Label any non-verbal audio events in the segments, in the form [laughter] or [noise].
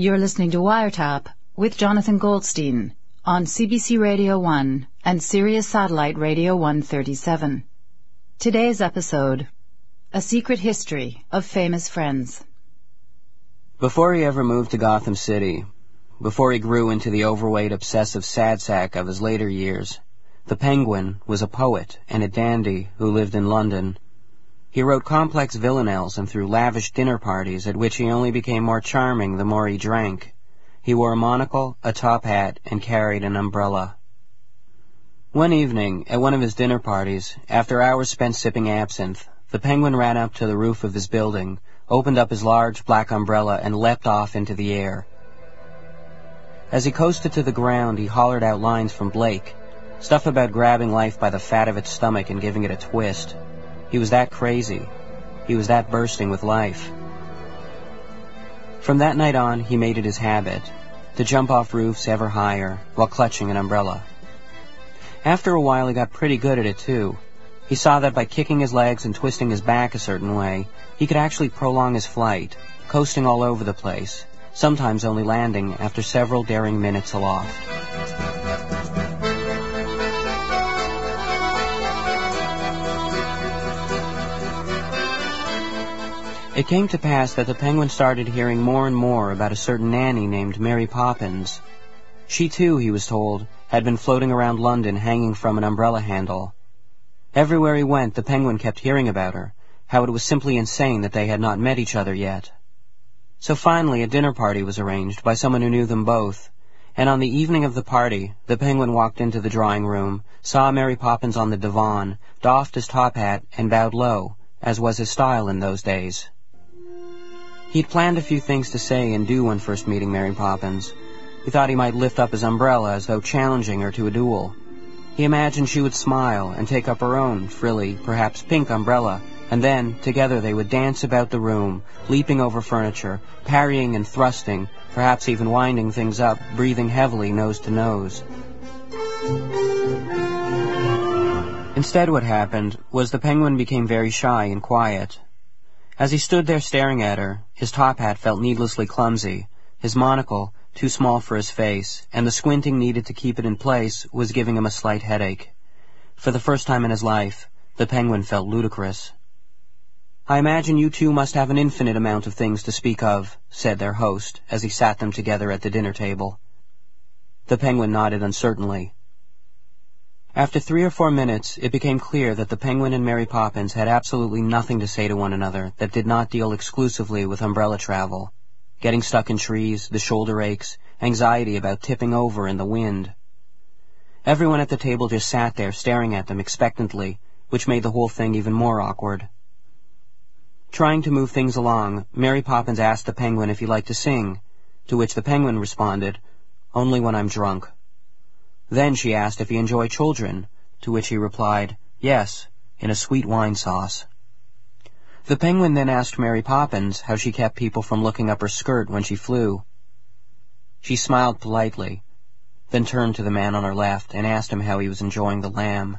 You're listening to Wiretap with Jonathan Goldstein on CBC Radio 1 and Sirius Satellite Radio 137. Today's episode A Secret History of Famous Friends. Before he ever moved to Gotham City, before he grew into the overweight, obsessive sad sack of his later years, the Penguin was a poet and a dandy who lived in London. He wrote complex villanelles and threw lavish dinner parties at which he only became more charming the more he drank. He wore a monocle, a top hat, and carried an umbrella. One evening, at one of his dinner parties, after hours spent sipping absinthe, the Penguin ran up to the roof of his building, opened up his large black umbrella, and leapt off into the air. As he coasted to the ground, he hollered out lines from Blake, stuff about grabbing life by the fat of its stomach and giving it a twist. He was that crazy. He was that bursting with life. From that night on, he made it his habit to jump off roofs ever higher while clutching an umbrella. After a while, he got pretty good at it, too. He saw that by kicking his legs and twisting his back a certain way, he could actually prolong his flight, coasting all over the place, sometimes only landing after several daring minutes aloft. It came to pass that the penguin started hearing more and more about a certain nanny named Mary Poppins. She too, he was told, had been floating around London hanging from an umbrella handle. Everywhere he went, the penguin kept hearing about her, how it was simply insane that they had not met each other yet. So finally a dinner party was arranged by someone who knew them both, and on the evening of the party, the penguin walked into the drawing room, saw Mary Poppins on the divan, doffed his top hat, and bowed low, as was his style in those days. He'd planned a few things to say and do when first meeting Mary Poppins. He thought he might lift up his umbrella as though challenging her to a duel. He imagined she would smile and take up her own frilly, perhaps pink umbrella, and then, together they would dance about the room, leaping over furniture, parrying and thrusting, perhaps even winding things up, breathing heavily nose to nose. Instead what happened was the penguin became very shy and quiet. As he stood there staring at her, his top hat felt needlessly clumsy, his monocle, too small for his face, and the squinting needed to keep it in place was giving him a slight headache. For the first time in his life, the penguin felt ludicrous. I imagine you two must have an infinite amount of things to speak of, said their host, as he sat them together at the dinner table. The penguin nodded uncertainly. After three or four minutes, it became clear that the Penguin and Mary Poppins had absolutely nothing to say to one another that did not deal exclusively with umbrella travel, getting stuck in trees, the shoulder aches, anxiety about tipping over in the wind. Everyone at the table just sat there staring at them expectantly, which made the whole thing even more awkward. Trying to move things along, Mary Poppins asked the Penguin if he liked to sing, to which the Penguin responded, Only when I'm drunk. Then she asked if he enjoyed children, to which he replied, yes, in a sweet wine sauce. The penguin then asked Mary Poppins how she kept people from looking up her skirt when she flew. She smiled politely, then turned to the man on her left and asked him how he was enjoying the lamb.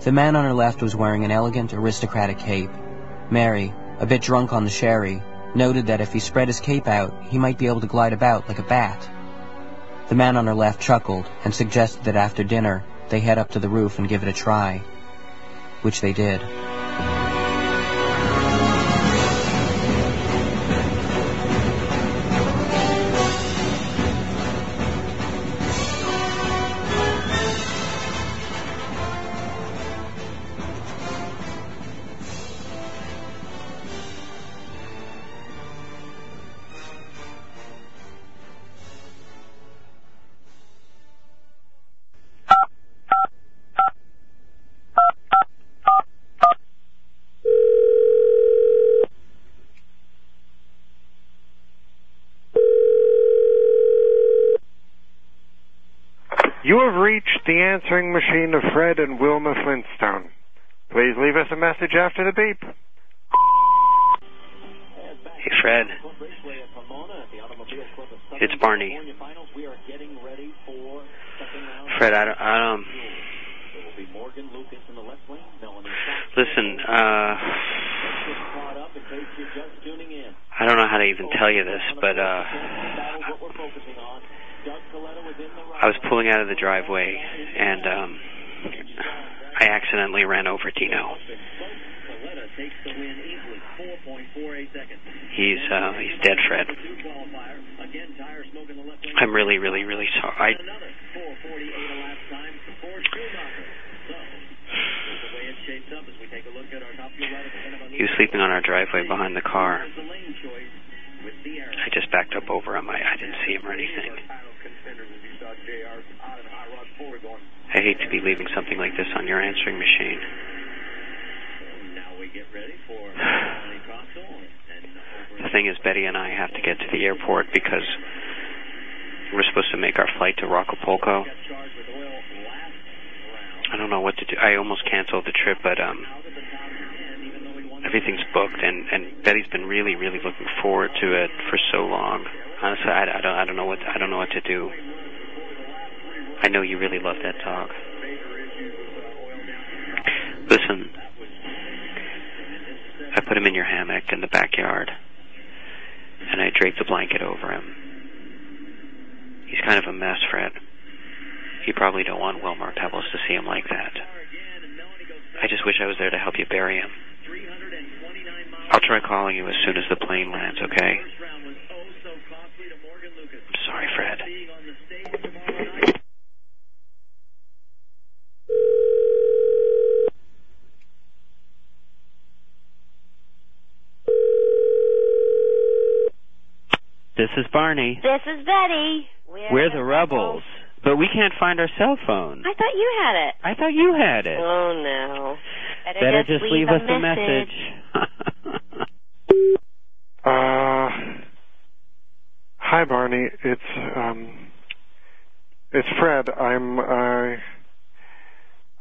The man on her left was wearing an elegant, aristocratic cape. Mary, a bit drunk on the sherry, noted that if he spread his cape out, he might be able to glide about like a bat. The man on her left chuckled and suggested that after dinner they head up to the roof and give it a try, which they did. You have reached the answering machine of Fred and Wilma Flintstone. Please leave us a message after the beep. Hey, Fred. It's Barney. Fred, I don't, I don't. Listen, uh, I don't know how to even tell you this, but uh, I was pulling out of the driveway and um, I accidentally ran over Dino. He's uh, he's dead, Fred. I'm really, really, really sorry. I, he was sleeping on our driveway behind the car. I just backed up over him. I, I didn't see him or anything. Be leaving something like this on your answering machine. The thing is, Betty and I have to get to the airport because we're supposed to make our flight to Acapulco. I don't know what to do. I almost canceled the trip, but um, everything's booked, and and Betty's been really, really looking forward to it for so long. Honestly, I, I don't, I don't know what, I don't know what to do. I know you really love that dog. Listen, I put him in your hammock in the backyard, and I draped a blanket over him. He's kind of a mess, Fred. You probably don't want Wilmer Pebbles to see him like that. I just wish I was there to help you bury him. I'll try calling you as soon as the plane lands, okay? I'm sorry, Fred. This is Barney. This is Betty. We're the Rubbles. But we can't find our cell phone. I thought you had it. I thought you had it. Oh no. Better, Better just, just leave a us a message. [laughs] Uh, hi Barney. It's um, it's Fred. I'm uh,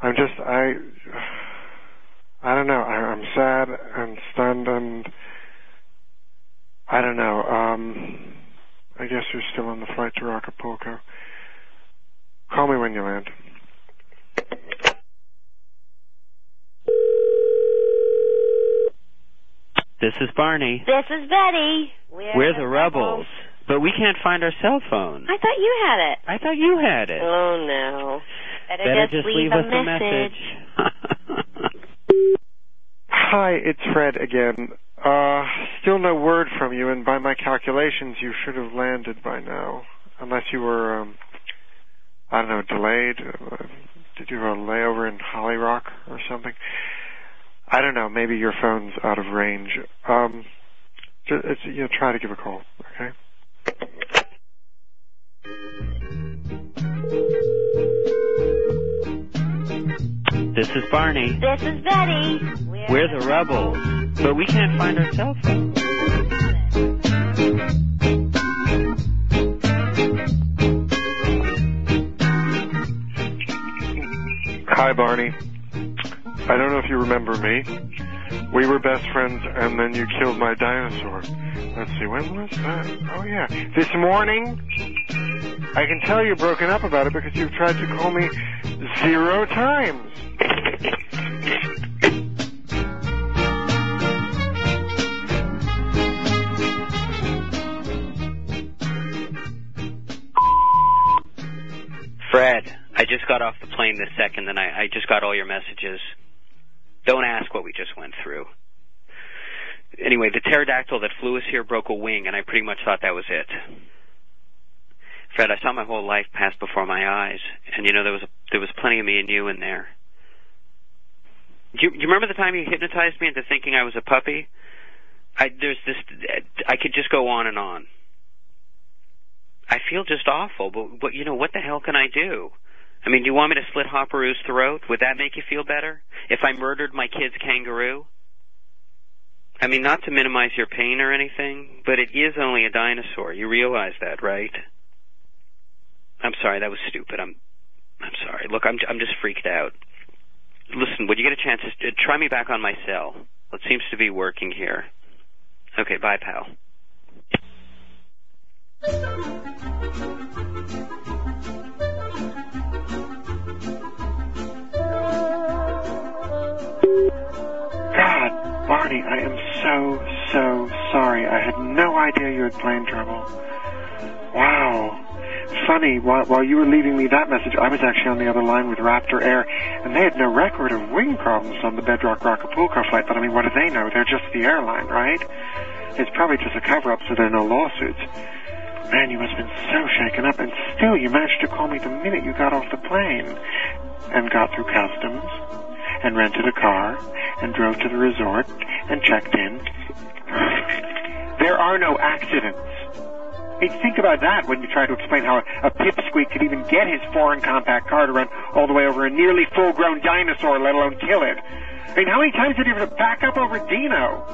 I'm just I I don't know. I, I'm sad and stunned and I don't know. Um, I guess you're still on the flight to Acapulco. Call me when you land. this is Barney. This is Betty. We're the Rubbles. But we can't find our cell phone. I thought you had it. I thought you had it. Oh no. Better, Better just, just leave, leave us a a message. message. [laughs] Hi, it's Fred again. Uh, still no word from you, and by my calculations, you should have landed by now. Unless you were, um, I don't know, delayed. Uh, did you have a layover in Hollyrock or something? I don't know. Maybe your phone's out of range. Um, just, it's, you know, try to give a call, okay? this is Barney. This is Betty. We're the Rubbles. But we can't find our cell phone. Hi, Barney. I don't know if you remember me. We were best friends, and then you killed my dinosaur. Let's see, when was that? Oh, yeah. This morning? I can tell you're broken up about it because you've tried to call me zero times. Fred, I just got off the plane this second, and I, I just got all your messages. Don't ask what we just went through. Anyway, the pterodactyl that flew us here broke a wing, and I pretty much thought that was it. Fred, I saw my whole life pass before my eyes, and you know there was a, there was plenty of me and you in there. Do you, do you remember the time you hypnotized me into thinking I was a puppy? I there's this I could just go on and on. I feel just awful, but but you know what the hell can I do? I mean, do you want me to slit Hopparoo's throat? Would that make you feel better? If I murdered my kid's kangaroo? I mean, not to minimize your pain or anything, but it is only a dinosaur. You realize that, right? I'm sorry, that was stupid. I'm I'm sorry. Look, I'm I'm just freaked out. Listen, would you get a chance to uh, try me back on my cell? It seems to be working here. Okay, bye, pal. God, Barney, I am so, so sorry. I had no idea you had plane trouble. Wow. Funny, while, while you were leaving me that message, I was actually on the other line with Raptor Air, and they had no record of wing problems on the Bedrock Acapulco flight, but I mean, what do they know? They're just the airline, right? It's probably just a cover-up so there are no lawsuits. Man, you must have been so shaken up, and still you managed to call me the minute you got off the plane. And got through customs, and rented a car, and drove to the resort, and checked in. There are no accidents. Hey, think about that when you try to explain how a, a pipsqueak could even get his foreign compact car to run all the way over a nearly full-grown dinosaur, let alone kill it. I mean, how many times did you have to back up over Dino?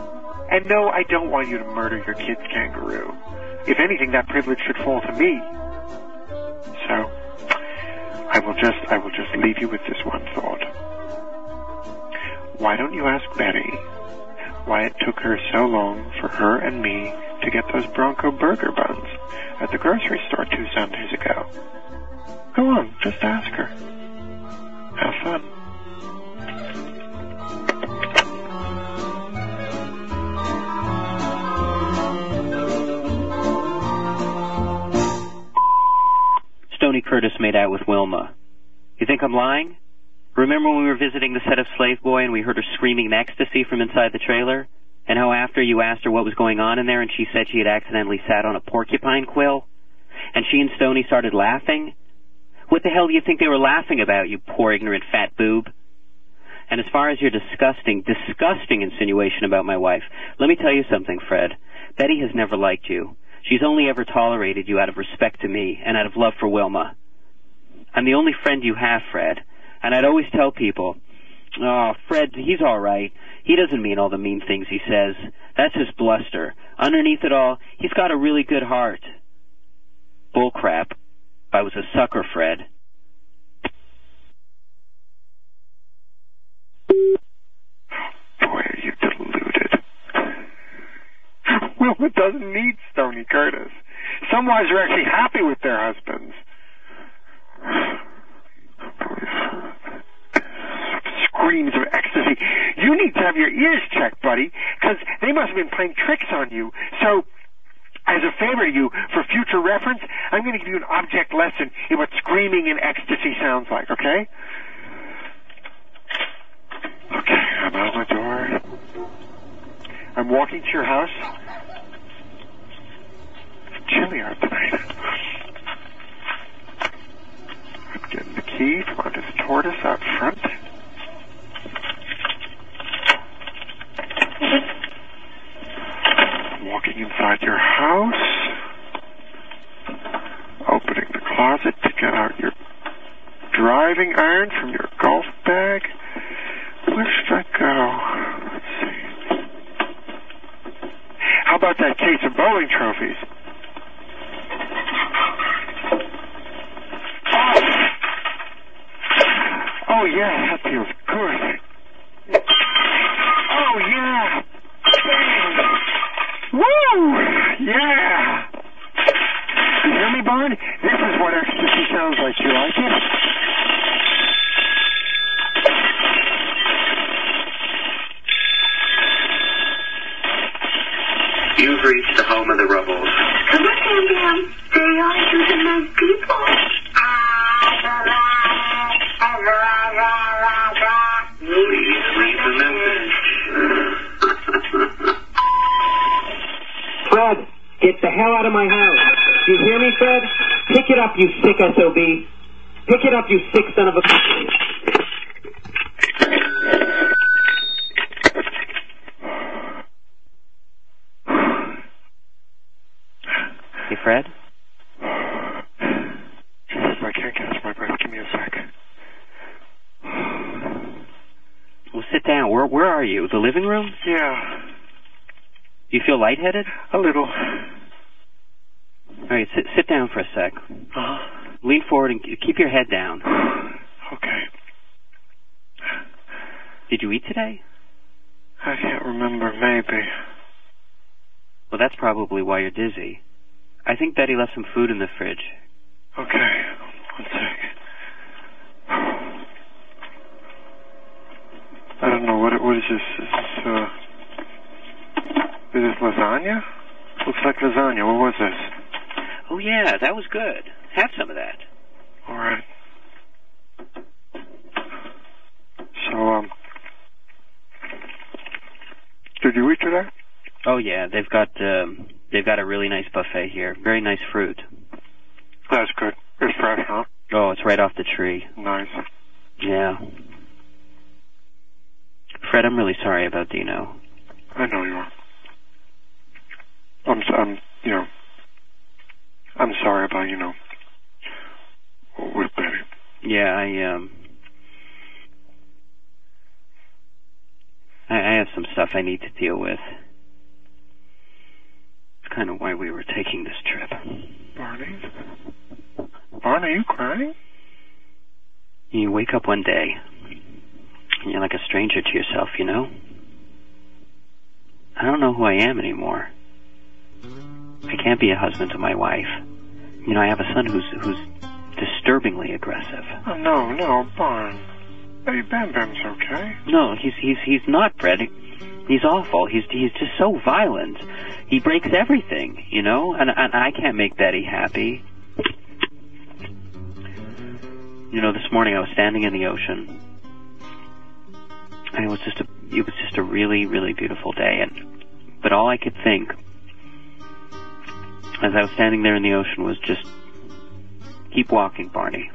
And no, I don't want you to murder your kid's kangaroo. If anything, that privilege should fall to me. So, I will just, I will just leave you with this one thought. Why don't you ask Betty why it took her so long for her and me to get those Bronco burger buns at the grocery store two Sundays ago? Go on, just ask her. Have fun. Curtis made out with Wilma. You think I'm lying? Remember when we were visiting the set of Slave Boy and we heard her screaming in ecstasy from inside the trailer? And how after you asked her what was going on in there and she said she had accidentally sat on a porcupine quill? And she and Stony started laughing? What the hell do you think they were laughing about, you poor ignorant fat boob? And as far as your disgusting, disgusting insinuation about my wife, let me tell you something, Fred. Betty has never liked you. She's only ever tolerated you out of respect to me and out of love for Wilma. I'm the only friend you have, Fred. And I'd always tell people, oh, Fred, he's all right. He doesn't mean all the mean things he says. That's his bluster. Underneath it all, he's got a really good heart. Bullcrap. I was a sucker, Fred. Boy, are you deluded. Wilma doesn't need Stony Curtis. Some wives are actually happy with their husbands. Screams of ecstasy. You need to have your ears checked, buddy, because they must have been playing tricks on you. So, as a favor to you, for future reference, I'm going to give you an object lesson in what screaming in ecstasy sounds like, okay? Okay, I'm out the door. I'm walking to your house. Chilly out tonight. I'm getting the key under the tortoise out front. Walking inside your house. Opening the closet to get out your driving iron from your Sam. They are nice people. Fred, get the hell out of my house. You hear me, Fred? Pick it up, you sick SOB. Pick it up, you sick son of a... Hey, Fred? Jesus, I can't catch my breath. Give me a sec. Well, sit down. Where where are you? The living room? Yeah, Do you feel lightheaded? a little. All right, sit sit down for a sec. Uh-huh. Lean forward and keep your head down. Okay. Did you eat today? I can't remember. Maybe. Well, that's probably why you're dizzy. I think Betty left some food in the fridge. Okay. One sec. I don't know what. What is this? Is this uh? Is this lasagna? Looks like lasagna. What was this? Oh yeah, that was good. Have some of that. All right. So, um, did you eat today? Oh yeah, they've got um, they've got a really nice buffet here. Very nice fruit. That's good. It's fresh, huh? Oh, it's right off the tree. Nice. Yeah. Fred, I'm really sorry about Dino. I know you are. I'm, you know, I'm sorry about, you know, with Betty. Yeah, I um I, I have some stuff I need to deal with. It's kind of why we were taking this trip. Barney? Barney, are you crying? You wake up one day, and you're like a stranger to yourself, you know? I don't know who I am anymore. I can't be a husband to my wife. You know, I have a son who's who's disturbingly aggressive. Oh, no, no, Barn. Hey, Bam Bam's okay. No, he's he's he's not Fred. He's awful. He's he's just so violent. He breaks everything, you know, and and I can't make Betty happy. You know, this morning I was standing in the ocean, and it was just a it was just a really really beautiful day, and but all I could think as I was standing there in the ocean was just keep walking, Barney.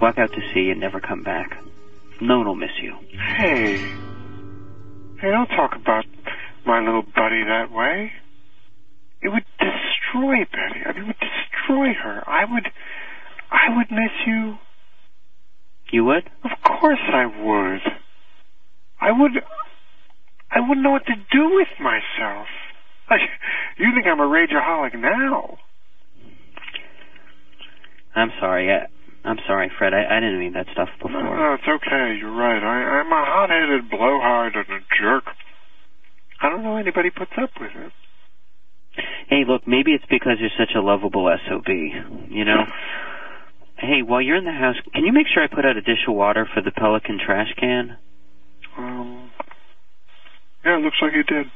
Walk out to sea and never come back. No one will miss you. Hey. Hey, don't talk about my little buddy that way. It would destroy Betty. I mean, it would destroy her. I would, I would miss you. You would? Of course I would. I would, I wouldn't know what to do with myself. Like, you think I'm a rageaholic now? I'm sorry. I, I'm sorry, Fred. I, I didn't mean that stuff No, no, it's okay. You're right. I, I'm a hot-headed blowhard and a jerk. I don't know anybody puts up with it. Hey, look, maybe it's because you're such a lovable SOB. You know? [sighs] Hey, while you're in the house, can you make sure I put out a dish of water for the Pelican trash can? Um, yeah, it looks like you did.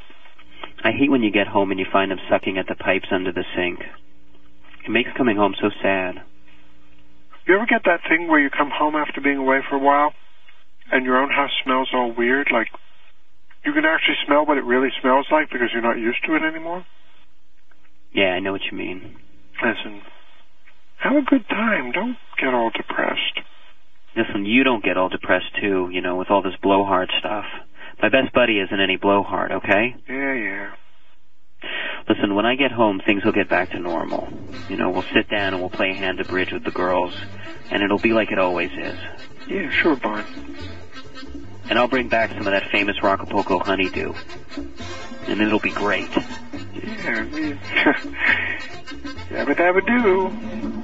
I hate when you get home and you find them sucking at the pipes under the sink. It makes coming home so sad. You ever get that thing where you come home after being away for a while, and your own house smells all weird? Like you can actually smell what it really smells like because you're not used to it anymore. Yeah, I know what you mean. Listen, have a good time. Don't get all depressed. Listen, you don't get all depressed too, you know, with all this blowhard stuff. My best buddy isn't any blowhard, okay? Yeah, yeah. Listen, when I get home, things will get back to normal. You know, we'll sit down and we'll play hand to bridge with the girls, and it'll be like it always is. Yeah, sure, Barn. And I'll bring back some of that famous Rockapulco honeydew. And it'll be great. Yeah, [laughs] yeah. Yabba dabba do.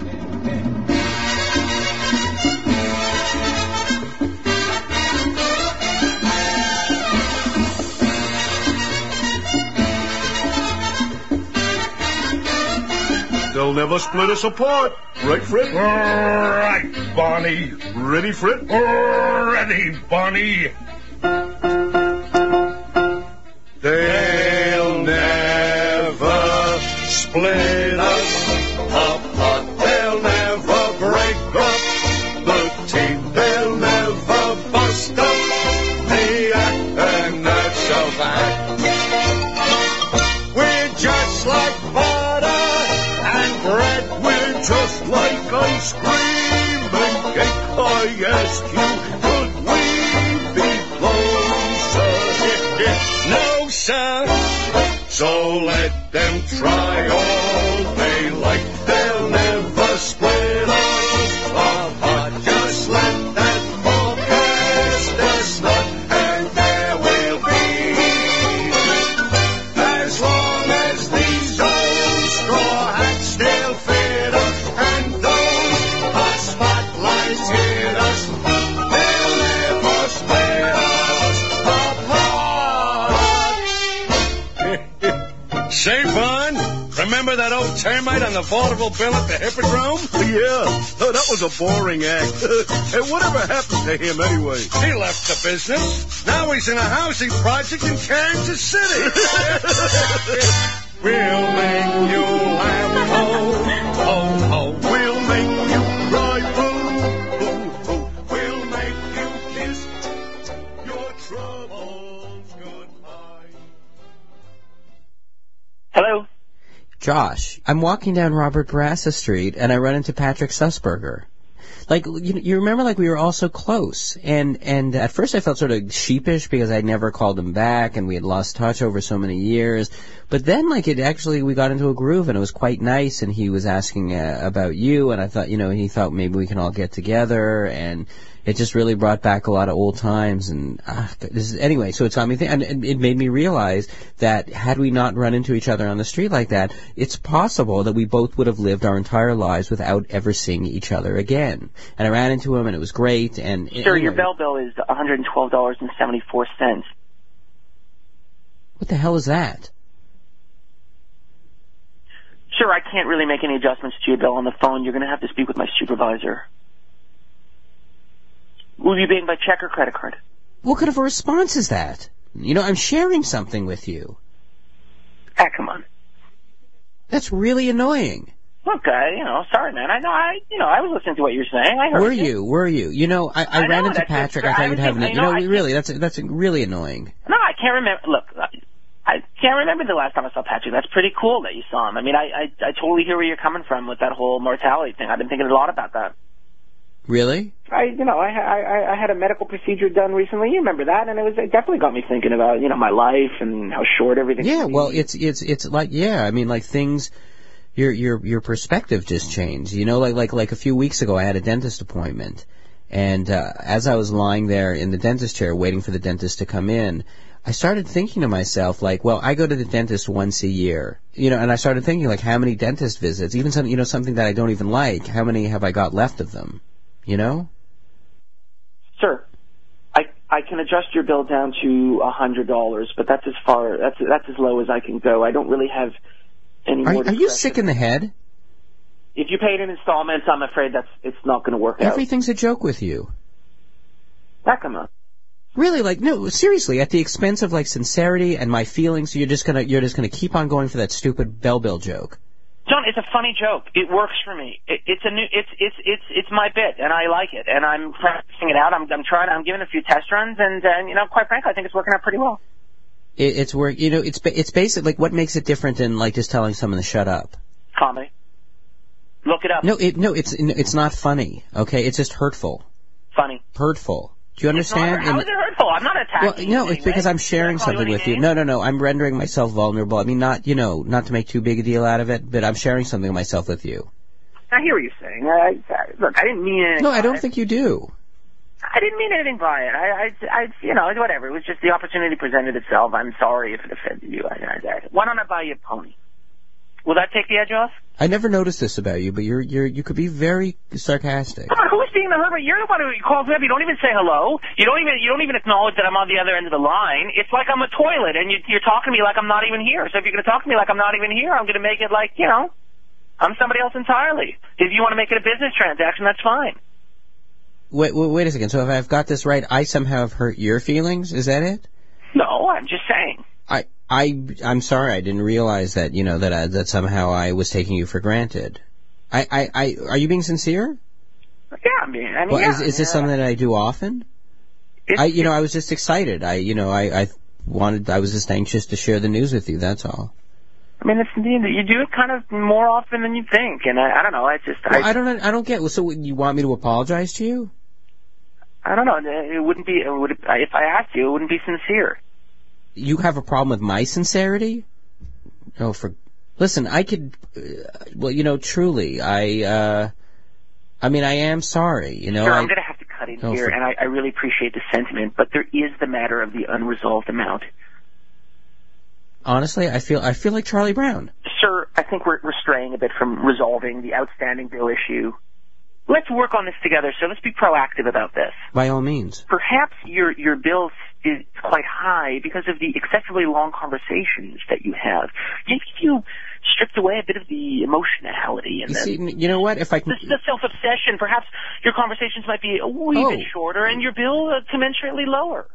They'll never split us apart. Right, Fred? Right, Barney. Ready, Fred? Ready, Barney. They'll never split us apart. They'll never break up the team. They'll never bust up the act, and that's a fact. You, could we be closer? no, sir. So let them try all the vaudeville bill at the Hippodrome? Yeah, oh, that was a boring act. [laughs] and whatever happened to him anyway? He left the business. Now he's in a housing project in Kansas City. [laughs] we'll make you laugh, ho, ho, ho. Josh, I'm walking down Robert Bourassa Street and I run into Patrick Sussberger. Like you, you remember, like we were all so close, and and at first I felt sort of sheepish because I'd never called him back, and we had lost touch over so many years. But then, like it actually, we got into a groove, and it was quite nice. And he was asking uh, about you, and I thought, you know, he thought maybe we can all get together, and it just really brought back a lot of old times. And uh, this is, anyway, so it's got me thinking, and it made me realize that had we not run into each other on the street like that, it's possible that we both would have lived our entire lives without ever seeing each other again. And I ran into him, and it was great. And Sir, your anyway, bell bill is $112.74. What the hell is that? Sure, I can't really make any adjustments to your bill on the phone. You're going to have to speak with my supervisor. Will you paying by check or credit card? What kind of a response is that? You know, I'm sharing something with you. Ah, come on. That's really annoying. Look, I, you know, sorry, man. I know, I, you know, I was listening to what you're saying. I heard Were you? Were you? You know, I, I, I ran know, into Patrick. I thought you'd have, thinking- you know, know, I really, that's that's really annoying. No, I can't remember. Look, I can't remember the last time I saw Patrick. That's pretty cool that you saw him. I mean, I, I, I totally hear where you're coming from with that whole mortality thing. I've been thinking a lot about that. Really? I, you know, I, I, I had a medical procedure done recently. You remember that, and it was it definitely got me thinking about, you know, my life and how short everything. Is. Yeah. Well, it's it's it's like yeah. I mean, like things. Your your your perspective just changed. You know, like like like a few weeks ago, I had a dentist appointment, and uh, as I was lying there in the dentist chair waiting for the dentist to come in, I started thinking to myself, like, well, I go to the dentist once a year, you know, and I started thinking, like, how many dentist visits, even some, you know, something that I don't even like, how many have I got left of them, you know? Sir, I I can adjust your bill down to a hundred dollars, but that's as far that's that's as low as I can go. I don't really have any Are, more. are you sick in the head? If you pay it in installments, I'm afraid that's it's not going to work out. Everything's a joke with you. That come on. Really, like, no, seriously, at the expense of like sincerity and my feelings, you're just gonna, you're just gonna keep on going for that stupid bell bill joke. John, it's a funny joke. It works for me. It, it's a new. It's it's it's it's my bit, and I like it, and I'm practicing it out. I'm I'm trying. I'm giving a few test runs, and and you know, quite frankly, I think it's working out pretty well. It, it's work, you know, it's it's basic. Like, what makes it different than like just telling someone to shut up? Comedy. Look it up. No, it no, it's it's not funny. Okay, it's just hurtful, Funny. hurtful. Do you understand? how is it hurtful? I'm not well, attacking. no, you in it's because. I'm sharing Did I call something with you. No, no, no. I'm rendering myself vulnerable. I mean, not you know, not to make too big a deal out of it, but I'm sharing something of myself with you. I hear what you're saying. I, I, look, I didn't mean anything. No, I don't think you do. I didn't mean anything by it. I, I, I, you know, whatever. It was just the opportunity presented itself. I'm sorry if it offended you. I, I, I, why don't I buy you a pony? That take the edge off? I never noticed this about you, but you're you're you could be very sarcastic. Come on, who's being the hermit? You're the one who calls me up. You don't even say hello. You don't even you don't even acknowledge that I'm on the other end of the line. It's like I'm a toilet, and you, you're talking to me like I'm not even here. So if you're going to talk to me like I'm not even here, I'm going to make it like you know, I'm somebody else entirely. If you want to make it a business transaction, that's fine. Wait, wait, wait a second. So if I've got this right, I somehow have hurt your feelings. Is that it? No, I'm just saying. I I'm sorry. I didn't realize that you know that I, that somehow I was taking you for granted. I I, I are you being sincere? Yeah, I mean, I mean, Well, yeah, is is this yeah. something that I do often? It's- I you know I was just excited. I you know I I wanted I was just anxious to share the news with you. That's all. I mean, it's, you you do it kind of more often than you think, and I, I don't know. I just, Well, I, I don't I don't get. So you want me to apologize to you? I don't know. It wouldn't be. It would, if I asked you, it wouldn't be sincere. You have a problem with my sincerity? Oh, for listen, I could. Uh, well, you know, truly, I. uh I mean, I am sorry. You know, Sir, I, I'm going to have to cut in here, for- and I, I really appreciate the sentiment, but there is the matter of the unresolved amount. honestly, I feel I feel like Charlie Brown. Sir, I think we're, we're straying a bit from resolving the outstanding bill issue. Let's work on this together. So let's be proactive about this. By all means. Perhaps your your bill is quite high because of the excessively long conversations that you have. If you stripped away a bit of the emotionality and You then see, you know what? If I can, the, the self-obsession, perhaps your conversations might be a wee Oh. bit shorter and your bill uh, commensurately lower.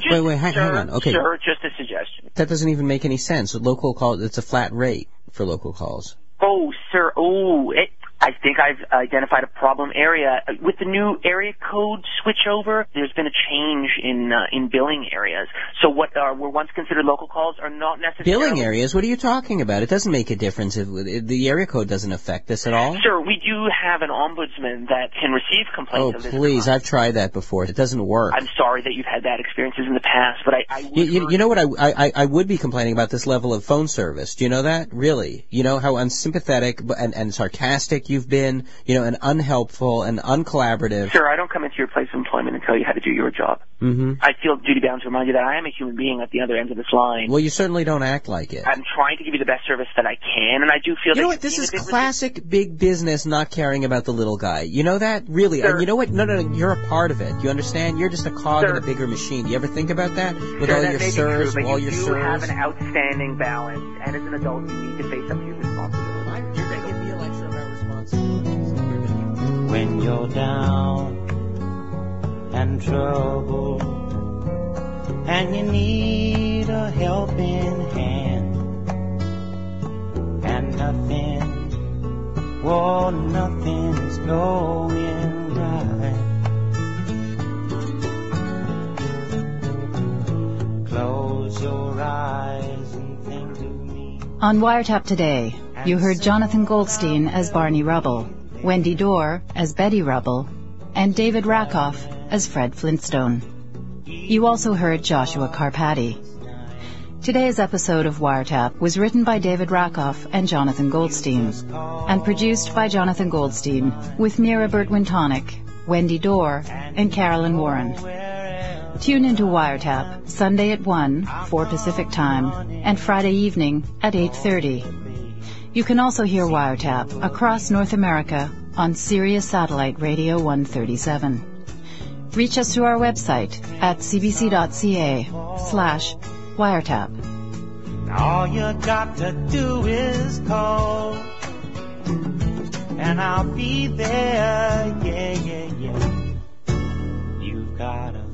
Just, Wait, wait, hang- sir, hang on, okay. Sir, just a suggestion. that doesn't even make any sense. Local call, it's a flat rate for local calls. Oh, sir. Oh, it, I think I've identified a problem area with the new area code switchover. There's been a change in uh, in billing areas. So what are, were once considered local calls are not necessarily Billing areas? What are you talking about? It doesn't make a difference. If, if the area code doesn't affect this at all. Sir, we do have an ombudsman that can receive complaints Oh, of please! I've tried that before. It doesn't work. I'm sorry that you've had bad experiences in the past, but I, I would You, you, you know what? I, I I would be complaining about this level of phone service. Do you know that? Really? You know how unsympathetic and, and sarcastic you've been. You know, and unhelpful and uncollaborative. Sir, I don't come into your place of employment and tell you how to do your job. Mm-hmm. I feel duty bound to remind you that I am a human being at the other end of this line. Well, you certainly don't act like it. I'm trying to give you the best service that I can, and I do feel You that know what? This is classic big business not caring about the little guy. You know that? Really? Sir. And you know what? No, no, no. You're a part of it. You understand? You're just a cog in a bigger machine. Do you ever think about that? With Sir, all that your sirs, true, all you your sirs. have an outstanding balance, and as an adult, you need to face up when you're down and troubled and you need a helping hand and nothing, well, nothing's going right. Close your eyes and think of me. On Wiretap today, you heard Jonathan Goldstein as Barney Rubble, Wendy Dorr as Betty Rubble, and David Rakoff as Fred Flintstone. You also heard Joshua Carpati. Today's episode of Wiretap was written by David Rakoff and Jonathan Goldstein, and produced by Jonathan Goldstein with Mira Burt-Wintonick, Wendy Dorr, and Carolyn Warren. Tune into Wiretap Sunday at 1, 4 Pacific Time, and Friday evening at 8.30. You can also hear Wiretap across North America on Sirius Satellite Radio 137. Reach us through our website at cbc.ca slash wiretap. All you got to do is call, and I'll be there, yeah, yeah, yeah. You got to